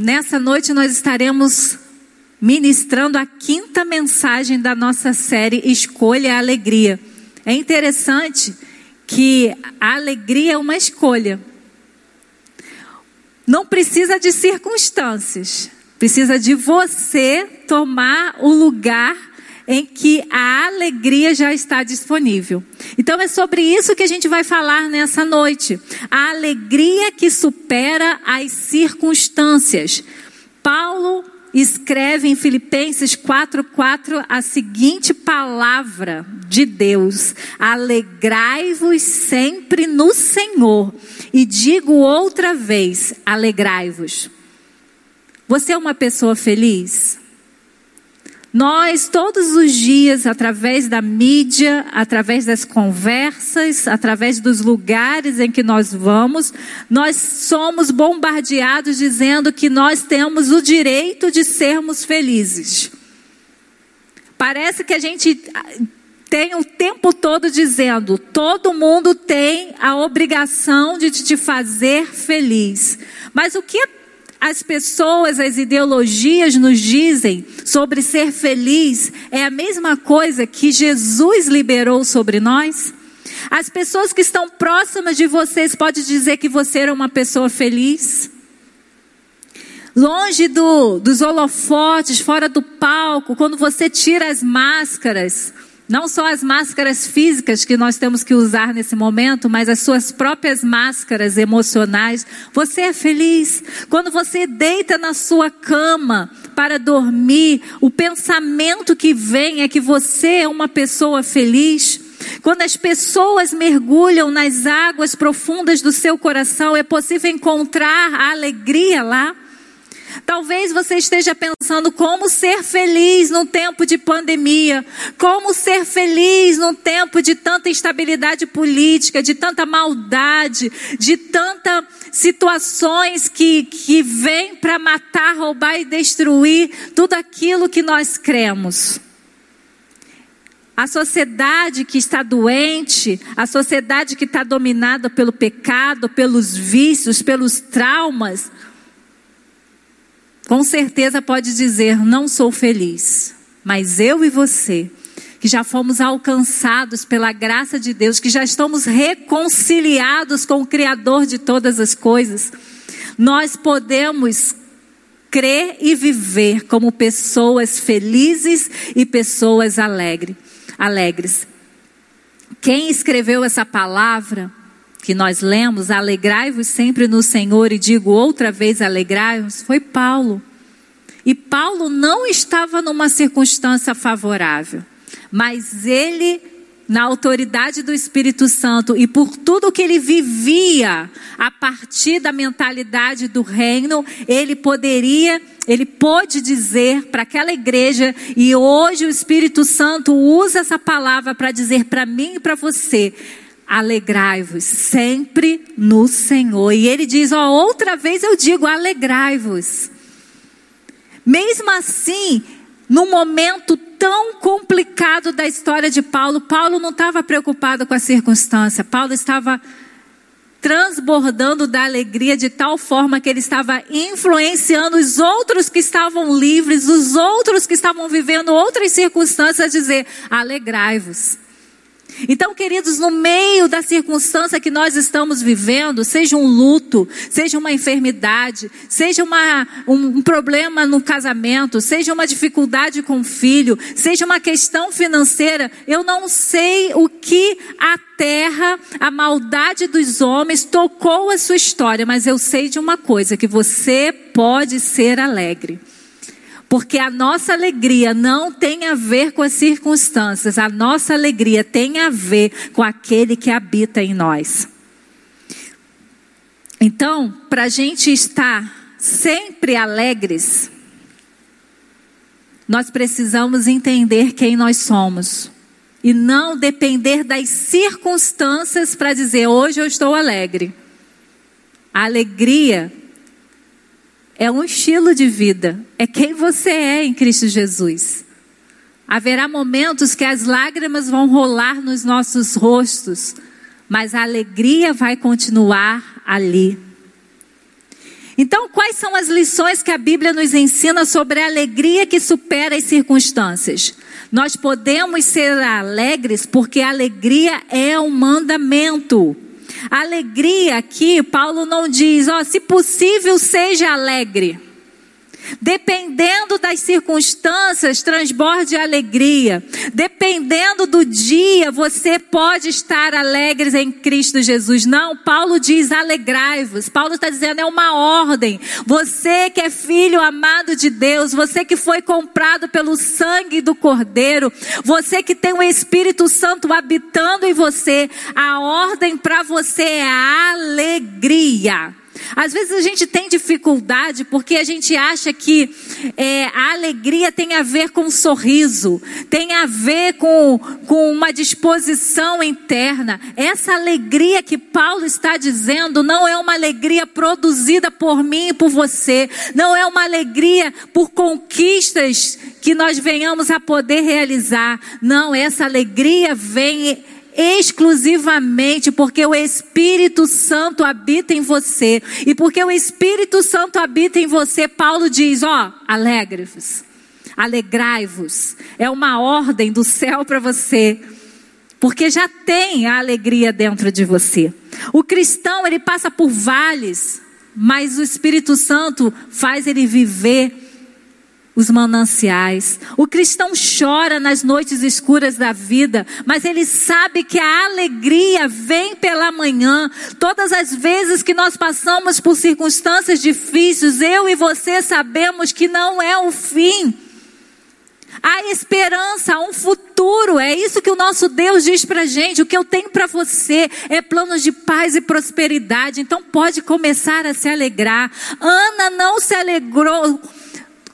Nessa noite nós estaremos ministrando a quinta mensagem da nossa série Escolha a Alegria. É interessante que a alegria é uma escolha. Não precisa de circunstâncias, precisa de você tomar o lugar em que a alegria já está disponível. Então é sobre isso que a gente vai falar nessa noite. A alegria que supera as circunstâncias. Paulo escreve em Filipenses 4:4 a seguinte palavra de Deus: Alegrai-vos sempre no Senhor. E digo outra vez, alegrai-vos. Você é uma pessoa feliz? Nós, todos os dias, através da mídia, através das conversas, através dos lugares em que nós vamos, nós somos bombardeados dizendo que nós temos o direito de sermos felizes. Parece que a gente tem o tempo todo dizendo: todo mundo tem a obrigação de te fazer feliz. Mas o que as pessoas, as ideologias nos dizem sobre ser feliz é a mesma coisa que Jesus liberou sobre nós? As pessoas que estão próximas de vocês podem dizer que você era uma pessoa feliz? Longe do, dos holofotes, fora do palco, quando você tira as máscaras, não só as máscaras físicas que nós temos que usar nesse momento, mas as suas próprias máscaras emocionais. Você é feliz. Quando você deita na sua cama para dormir, o pensamento que vem é que você é uma pessoa feliz. Quando as pessoas mergulham nas águas profundas do seu coração, é possível encontrar a alegria lá. Talvez você esteja pensando como ser feliz num tempo de pandemia, como ser feliz num tempo de tanta instabilidade política, de tanta maldade, de tantas situações que, que vêm para matar, roubar e destruir tudo aquilo que nós cremos. A sociedade que está doente, a sociedade que está dominada pelo pecado, pelos vícios, pelos traumas, com certeza pode dizer: não sou feliz. Mas eu e você, que já fomos alcançados pela graça de Deus, que já estamos reconciliados com o Criador de todas as coisas, nós podemos crer e viver como pessoas felizes e pessoas alegre, alegres. Quem escreveu essa palavra que nós lemos, alegrai-vos sempre no Senhor, e digo outra vez, alegrai-vos, foi Paulo. E Paulo não estava numa circunstância favorável, mas ele, na autoridade do Espírito Santo e por tudo que ele vivia a partir da mentalidade do reino, ele poderia, ele pôde dizer para aquela igreja, e hoje o Espírito Santo usa essa palavra para dizer para mim e para você: alegrai-vos sempre no Senhor. E ele diz: ó, outra vez eu digo, alegrai-vos. Mesmo assim, num momento tão complicado da história de Paulo, Paulo não estava preocupado com a circunstância, Paulo estava transbordando da alegria de tal forma que ele estava influenciando os outros que estavam livres, os outros que estavam vivendo outras circunstâncias, a dizer: alegrai-vos. Então, queridos, no meio da circunstância que nós estamos vivendo, seja um luto, seja uma enfermidade, seja uma, um, problema no casamento, seja uma dificuldade com o filho, seja uma questão financeira, eu não sei o que a terra, a maldade dos homens tocou a sua história, mas eu sei de uma coisa: que você pode ser alegre. Porque a nossa alegria não tem a ver com as circunstâncias, a nossa alegria tem a ver com aquele que habita em nós. Então, para a gente estar sempre alegres, nós precisamos entender quem nós somos e não depender das circunstâncias para dizer hoje eu estou alegre. A alegria é um estilo de vida, é quem você é em Cristo Jesus. Haverá momentos que as lágrimas vão rolar nos nossos rostos, mas a alegria vai continuar ali. Então, quais são as lições que a Bíblia nos ensina sobre a alegria que supera as circunstâncias? Nós podemos ser alegres porque a alegria é um mandamento. Alegria aqui, Paulo não diz, ó, se possível, seja alegre. Dependendo das circunstâncias, transborde alegria. Dependendo do dia, você pode estar alegre em Cristo Jesus. Não, Paulo diz alegrai-vos. Paulo está dizendo é uma ordem. Você que é filho amado de Deus, você que foi comprado pelo sangue do Cordeiro, você que tem o Espírito Santo habitando em você, a ordem para você é alegria. Às vezes a gente tem dificuldade porque a gente acha que é, a alegria tem a ver com um sorriso, tem a ver com, com uma disposição interna. Essa alegria que Paulo está dizendo não é uma alegria produzida por mim e por você, não é uma alegria por conquistas que nós venhamos a poder realizar. Não, essa alegria vem exclusivamente porque o Espírito Santo habita em você. E porque o Espírito Santo habita em você, Paulo diz: ó, alegre-vos, alegrai-vos. É uma ordem do céu para você. Porque já tem a alegria dentro de você. O cristão, ele passa por vales, mas o Espírito Santo faz ele viver os mananciais. O cristão chora nas noites escuras da vida, mas ele sabe que a alegria vem pela manhã. Todas as vezes que nós passamos por circunstâncias difíceis, eu e você sabemos que não é o fim. Há esperança, há um futuro. É isso que o nosso Deus diz para gente. O que eu tenho para você é planos de paz e prosperidade. Então pode começar a se alegrar. Ana não se alegrou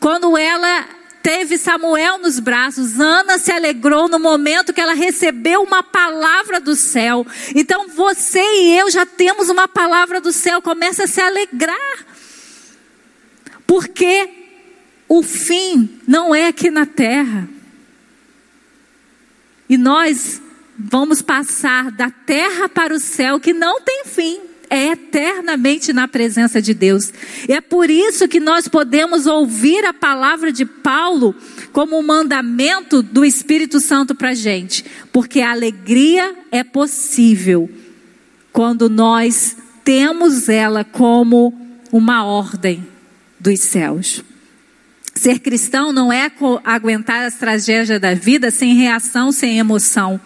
quando ela teve Samuel nos braços, Ana se alegrou no momento que ela recebeu uma palavra do céu. Então você e eu já temos uma palavra do céu, começa a se alegrar. Porque o fim não é aqui na terra. E nós vamos passar da terra para o céu que não tem fim é eternamente na presença de Deus. É por isso que nós podemos ouvir a palavra de Paulo como um mandamento do Espírito Santo para a gente, porque a alegria é possível quando nós temos ela como uma ordem dos céus. Ser cristão não é aguentar as tragédias da vida sem reação, sem emoção.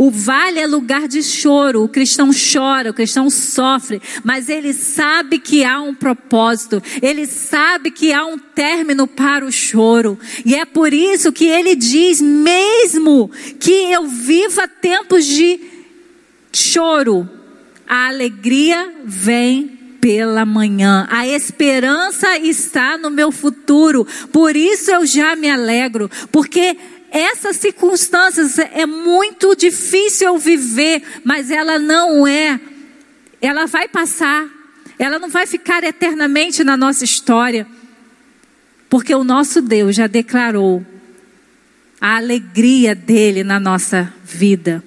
O vale é lugar de choro. O cristão chora, o cristão sofre, mas ele sabe que há um propósito. Ele sabe que há um término para o choro. E é por isso que ele diz: mesmo que eu viva tempos de choro, a alegria vem pela manhã. A esperança está no meu futuro. Por isso eu já me alegro, porque essas circunstâncias é muito difícil viver, mas ela não é. Ela vai passar. Ela não vai ficar eternamente na nossa história. Porque o nosso Deus já declarou a alegria dele na nossa vida.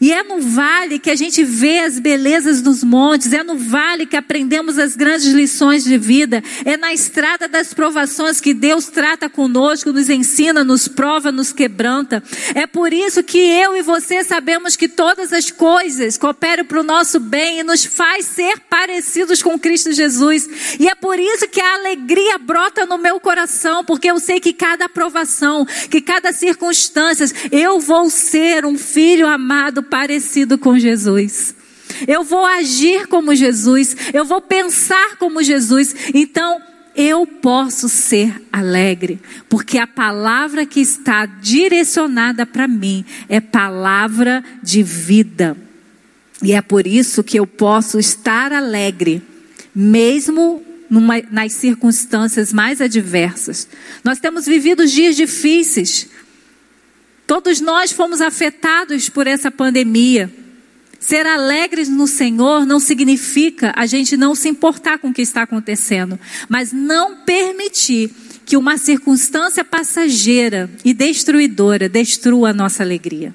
E é no vale que a gente vê as belezas dos montes, é no vale que aprendemos as grandes lições de vida, é na estrada das provações que Deus trata conosco, nos ensina, nos prova, nos quebranta. É por isso que eu e você sabemos que todas as coisas cooperam para o nosso bem e nos faz ser parecidos com Cristo Jesus. E é por isso que a alegria brota no meu coração, porque eu sei que cada aprovação, que cada circunstância, eu vou ser um filho amado parecido com Jesus. Eu vou agir como Jesus, eu vou pensar como Jesus. Então, eu posso ser alegre, porque a palavra que está direcionada para mim é palavra de vida. E é por isso que eu posso estar alegre, mesmo numa, nas circunstâncias mais adversas. Nós temos vivido dias difíceis, Todos nós fomos afetados por essa pandemia. Ser alegres no Senhor não significa a gente não se importar com o que está acontecendo, mas não permitir que uma circunstância passageira e destruidora destrua a nossa alegria.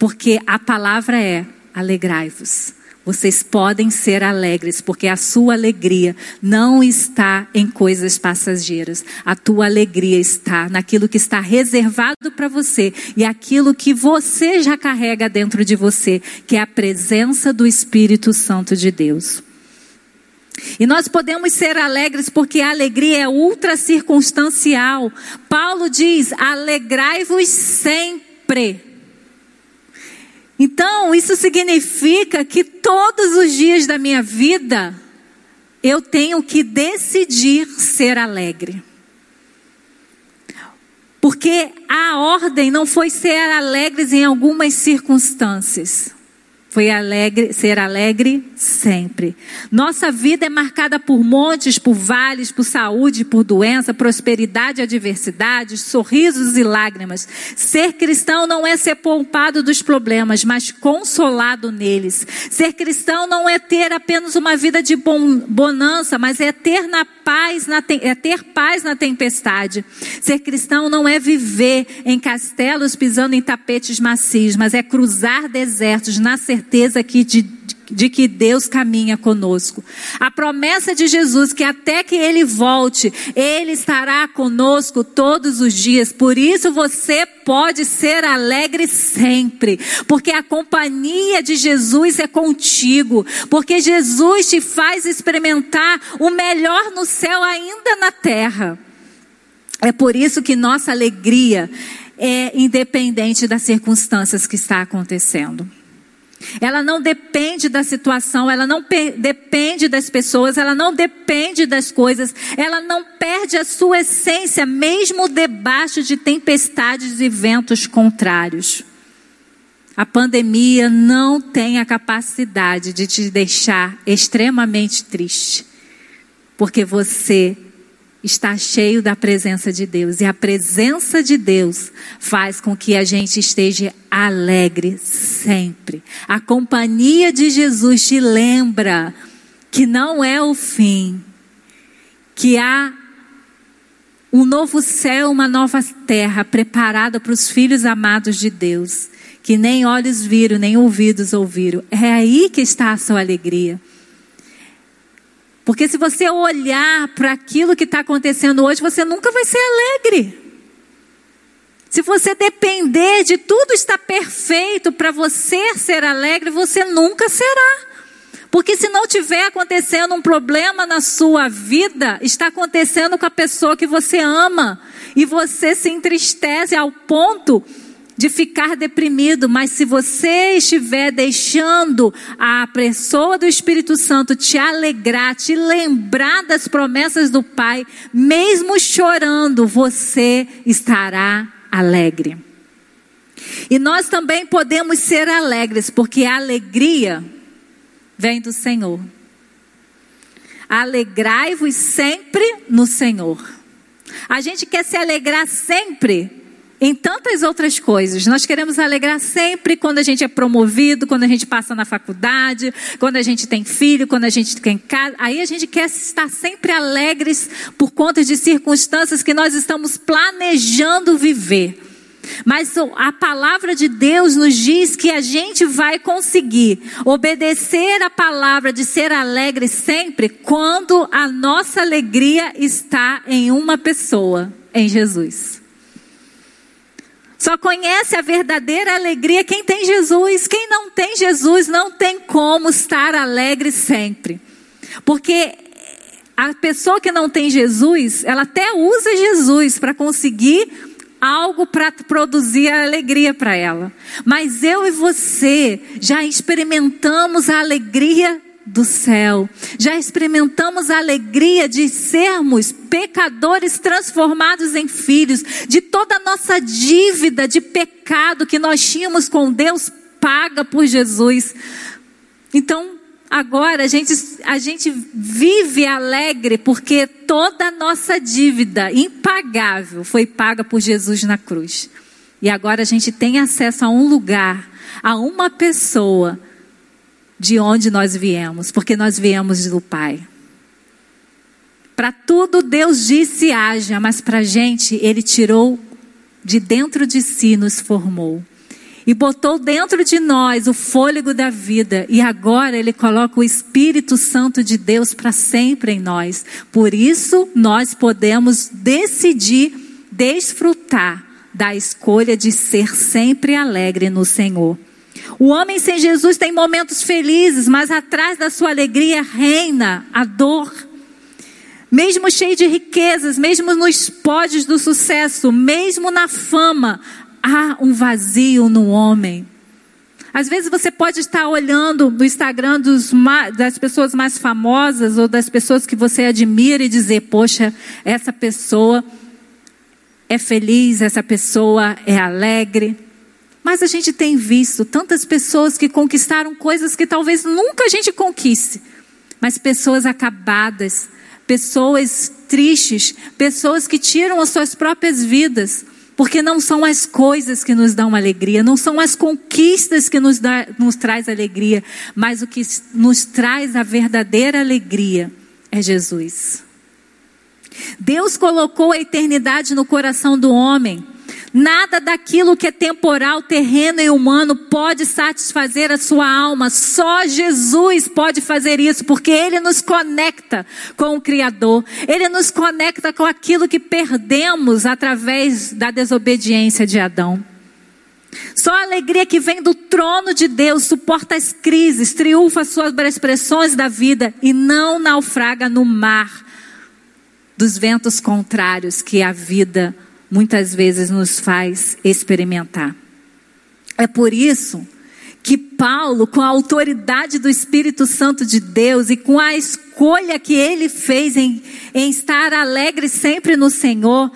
Porque a palavra é: alegrai-vos. Vocês podem ser alegres, porque a sua alegria não está em coisas passageiras. A tua alegria está naquilo que está reservado para você e aquilo que você já carrega dentro de você, que é a presença do Espírito Santo de Deus. E nós podemos ser alegres porque a alegria é ultra circunstancial. Paulo diz: alegrai-vos sempre. Então, isso significa que todos os dias da minha vida eu tenho que decidir ser alegre. Porque a ordem não foi ser alegres em algumas circunstâncias. Foi alegre, ser alegre sempre. Nossa vida é marcada por montes, por vales, por saúde, por doença, prosperidade e adversidade, sorrisos e lágrimas. Ser cristão não é ser poupado dos problemas, mas consolado neles. Ser cristão não é ter apenas uma vida de bonança, mas é ter na paz, na, é ter paz na tempestade. Ser cristão não é viver em castelos pisando em tapetes macios, mas é cruzar desertos na certeza que de, de que Deus caminha conosco. A promessa de Jesus que até que ele volte, ele estará conosco todos os dias. Por isso você pode ser alegre sempre, porque a companhia de Jesus é contigo, porque Jesus te faz experimentar o melhor no céu ainda na terra. É por isso que nossa alegria é independente das circunstâncias que está acontecendo. Ela não depende da situação, ela não depende das pessoas, ela não depende das coisas, ela não perde a sua essência, mesmo debaixo de tempestades e ventos contrários. A pandemia não tem a capacidade de te deixar extremamente triste, porque você está cheio da presença de Deus. E a presença de Deus faz com que a gente esteja alegre sempre. A companhia de Jesus te lembra que não é o fim, que há um novo céu, uma nova terra preparada para os filhos amados de Deus, que nem olhos viram, nem ouvidos ouviram. É aí que está a sua alegria. Porque se você olhar para aquilo que está acontecendo hoje, você nunca vai ser alegre. Se você depender de tudo estar perfeito para você ser alegre, você nunca será. Porque se não tiver acontecendo um problema na sua vida, está acontecendo com a pessoa que você ama. E você se entristece ao ponto de ficar deprimido, mas se você estiver deixando a pessoa do Espírito Santo te alegrar, te lembrar das promessas do Pai, mesmo chorando, você estará alegre. E nós também podemos ser alegres, porque a alegria vem do Senhor. Alegrai-vos sempre no Senhor. A gente quer se alegrar sempre em tantas outras coisas. Nós queremos alegrar sempre quando a gente é promovido, quando a gente passa na faculdade, quando a gente tem filho, quando a gente tem casa. Aí a gente quer estar sempre alegres por conta de circunstâncias que nós estamos planejando viver. Mas a palavra de Deus nos diz que a gente vai conseguir obedecer a palavra de ser alegre sempre quando a nossa alegria está em uma pessoa, em Jesus. Só conhece a verdadeira alegria quem tem Jesus. Quem não tem Jesus não tem como estar alegre sempre. Porque a pessoa que não tem Jesus, ela até usa Jesus para conseguir algo para produzir a alegria para ela. Mas eu e você já experimentamos a alegria do céu. Já experimentamos a alegria de sermos pecadores transformados em filhos, de toda a nossa dívida de pecado que nós tínhamos com Deus paga por Jesus. Então, agora a gente, a gente vive alegre porque toda a nossa dívida impagável foi paga por Jesus na cruz. E agora a gente tem acesso a um lugar, a uma pessoa de onde nós viemos, porque nós viemos do Pai. Para tudo Deus disse haja, mas para a gente Ele tirou de dentro de si, nos formou. e botou dentro de nós o fôlego da vida, e agora Ele coloca o Espírito Santo de Deus para sempre em nós. Por isso, nós podemos decidir desfrutar da escolha de ser sempre alegre no Senhor. O homem sem Jesus tem momentos felizes, mas atrás da sua alegria reina a dor. Mesmo cheio de riquezas, mesmo nos pódios do sucesso, mesmo na fama, há um vazio no homem. Às vezes você pode estar olhando no Instagram dos, das pessoas mais famosas ou das pessoas que você admira e dizer: Poxa, essa pessoa é feliz, essa pessoa é alegre. Mas a gente tem visto tantas pessoas que conquistaram coisas que talvez nunca a gente conquiste, mas pessoas acabadas, pessoas tristes, pessoas que tiram as suas próprias vidas, porque não são as coisas que nos dão alegria, não são as conquistas que nos, dá, nos traz alegria, mas o que nos traz a verdadeira alegria é Jesus. Deus colocou a eternidade no coração do homem. Nada daquilo que é temporal, terreno e humano pode satisfazer a sua alma. Só Jesus pode fazer isso, porque Ele nos conecta com o Criador. Ele nos conecta com aquilo que perdemos através da desobediência de Adão. Só a alegria que vem do trono de Deus suporta as crises, triunfa sobre as pressões da vida e não naufraga no mar dos ventos contrários que a vida muitas vezes nos faz experimentar. É por isso que Paulo, com a autoridade do Espírito Santo de Deus e com a escolha que ele fez em, em estar alegre sempre no Senhor,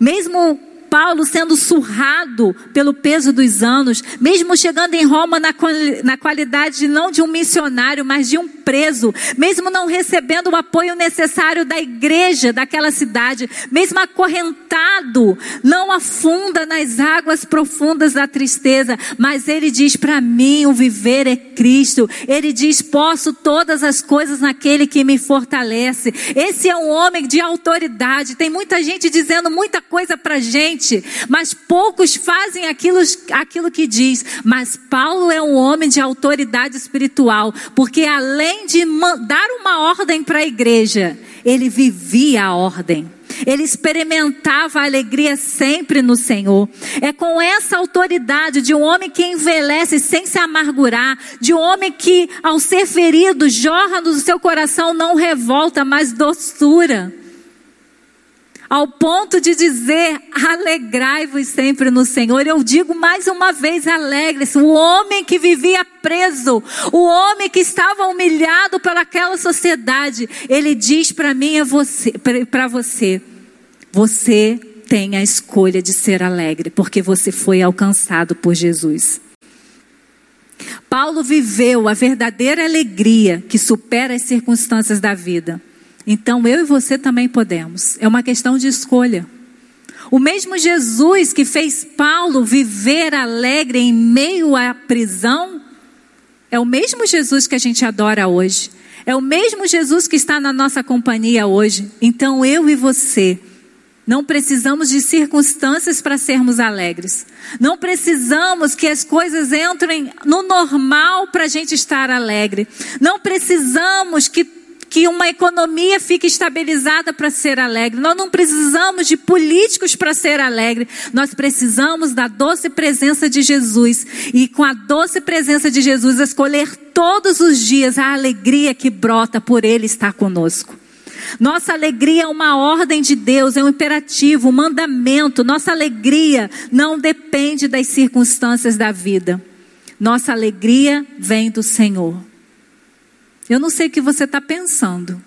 mesmo Paulo sendo surrado pelo peso dos anos, mesmo chegando em Roma na, na qualidade não de um missionário, mas de um preso, mesmo não recebendo o apoio necessário da igreja daquela cidade, mesmo acorrentado, não afunda nas águas profundas da tristeza, mas ele diz para mim o viver é Cristo. Ele diz: posso todas as coisas naquele que me fortalece. Esse é um homem de autoridade. Tem muita gente dizendo muita coisa para gente mas poucos fazem aquilo, aquilo que diz. Mas Paulo é um homem de autoridade espiritual, porque além de dar uma ordem para a igreja, ele vivia a ordem. Ele experimentava a alegria sempre no Senhor. É com essa autoridade de um homem que envelhece sem se amargurar, de um homem que, ao ser ferido, jorra no seu coração não revolta, mas doçura ao ponto de dizer: alegrai-vos sempre no Senhor. Eu digo mais uma vez: alegre-se. O homem que vivia preso, o homem que estava humilhado pelaquela sociedade, ele diz para mim, você, para você, você tem a escolha de ser alegre, porque você foi alcançado por Jesus. Paulo viveu a verdadeira alegria que supera as circunstâncias da vida. Então eu e você também podemos. É uma questão de escolha. O mesmo Jesus que fez Paulo viver alegre em meio à prisão, é o mesmo Jesus que a gente adora hoje. É o mesmo Jesus que está na nossa companhia hoje. Então eu e você não precisamos de circunstâncias para sermos alegres. Não precisamos que as coisas entrem no normal para a gente estar alegre. Não precisamos que que uma economia fique estabilizada para ser alegre. Nós não precisamos de políticos para ser alegre. Nós precisamos da doce presença de Jesus. E com a doce presença de Jesus, escolher todos os dias a alegria que brota por Ele estar conosco. Nossa alegria é uma ordem de Deus, é um imperativo, um mandamento. Nossa alegria não depende das circunstâncias da vida. Nossa alegria vem do Senhor. Eu não sei o que você está pensando.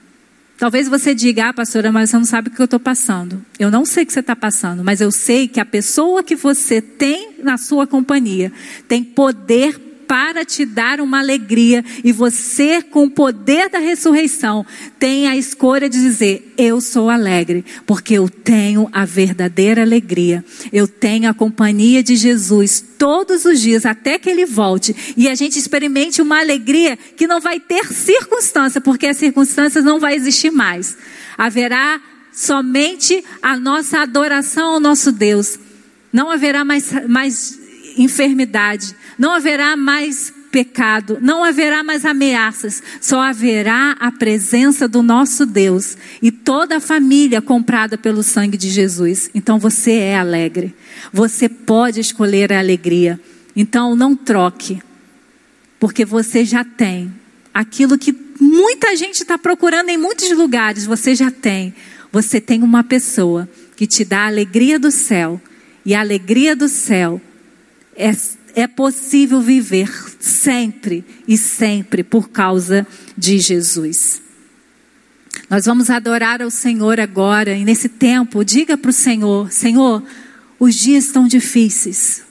Talvez você diga, ah, pastora, mas você não sabe o que eu estou passando. Eu não sei o que você está passando, mas eu sei que a pessoa que você tem na sua companhia tem poder para te dar uma alegria e você, com o poder da ressurreição, tem a escolha de dizer: Eu sou alegre, porque eu tenho a verdadeira alegria. Eu tenho a companhia de Jesus todos os dias até que ele volte e a gente experimente uma alegria que não vai ter circunstância, porque as circunstâncias não vai existir mais. Haverá somente a nossa adoração ao nosso Deus. Não haverá mais, mais enfermidade, não haverá mais pecado, não haverá mais ameaças, só haverá a presença do nosso Deus e toda a família comprada pelo sangue de Jesus. Então você é alegre, você pode escolher a alegria. Então não troque, porque você já tem aquilo que muita gente está procurando em muitos lugares, você já tem. Você tem uma pessoa que te dá a alegria do céu, e a alegria do céu é é possível viver sempre e sempre por causa de Jesus. Nós vamos adorar ao Senhor agora, e nesse tempo, diga para o Senhor: Senhor, os dias estão difíceis,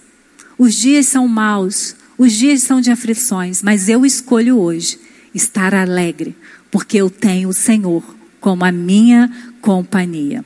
os dias são maus, os dias são de aflições, mas eu escolho hoje estar alegre, porque eu tenho o Senhor como a minha companhia.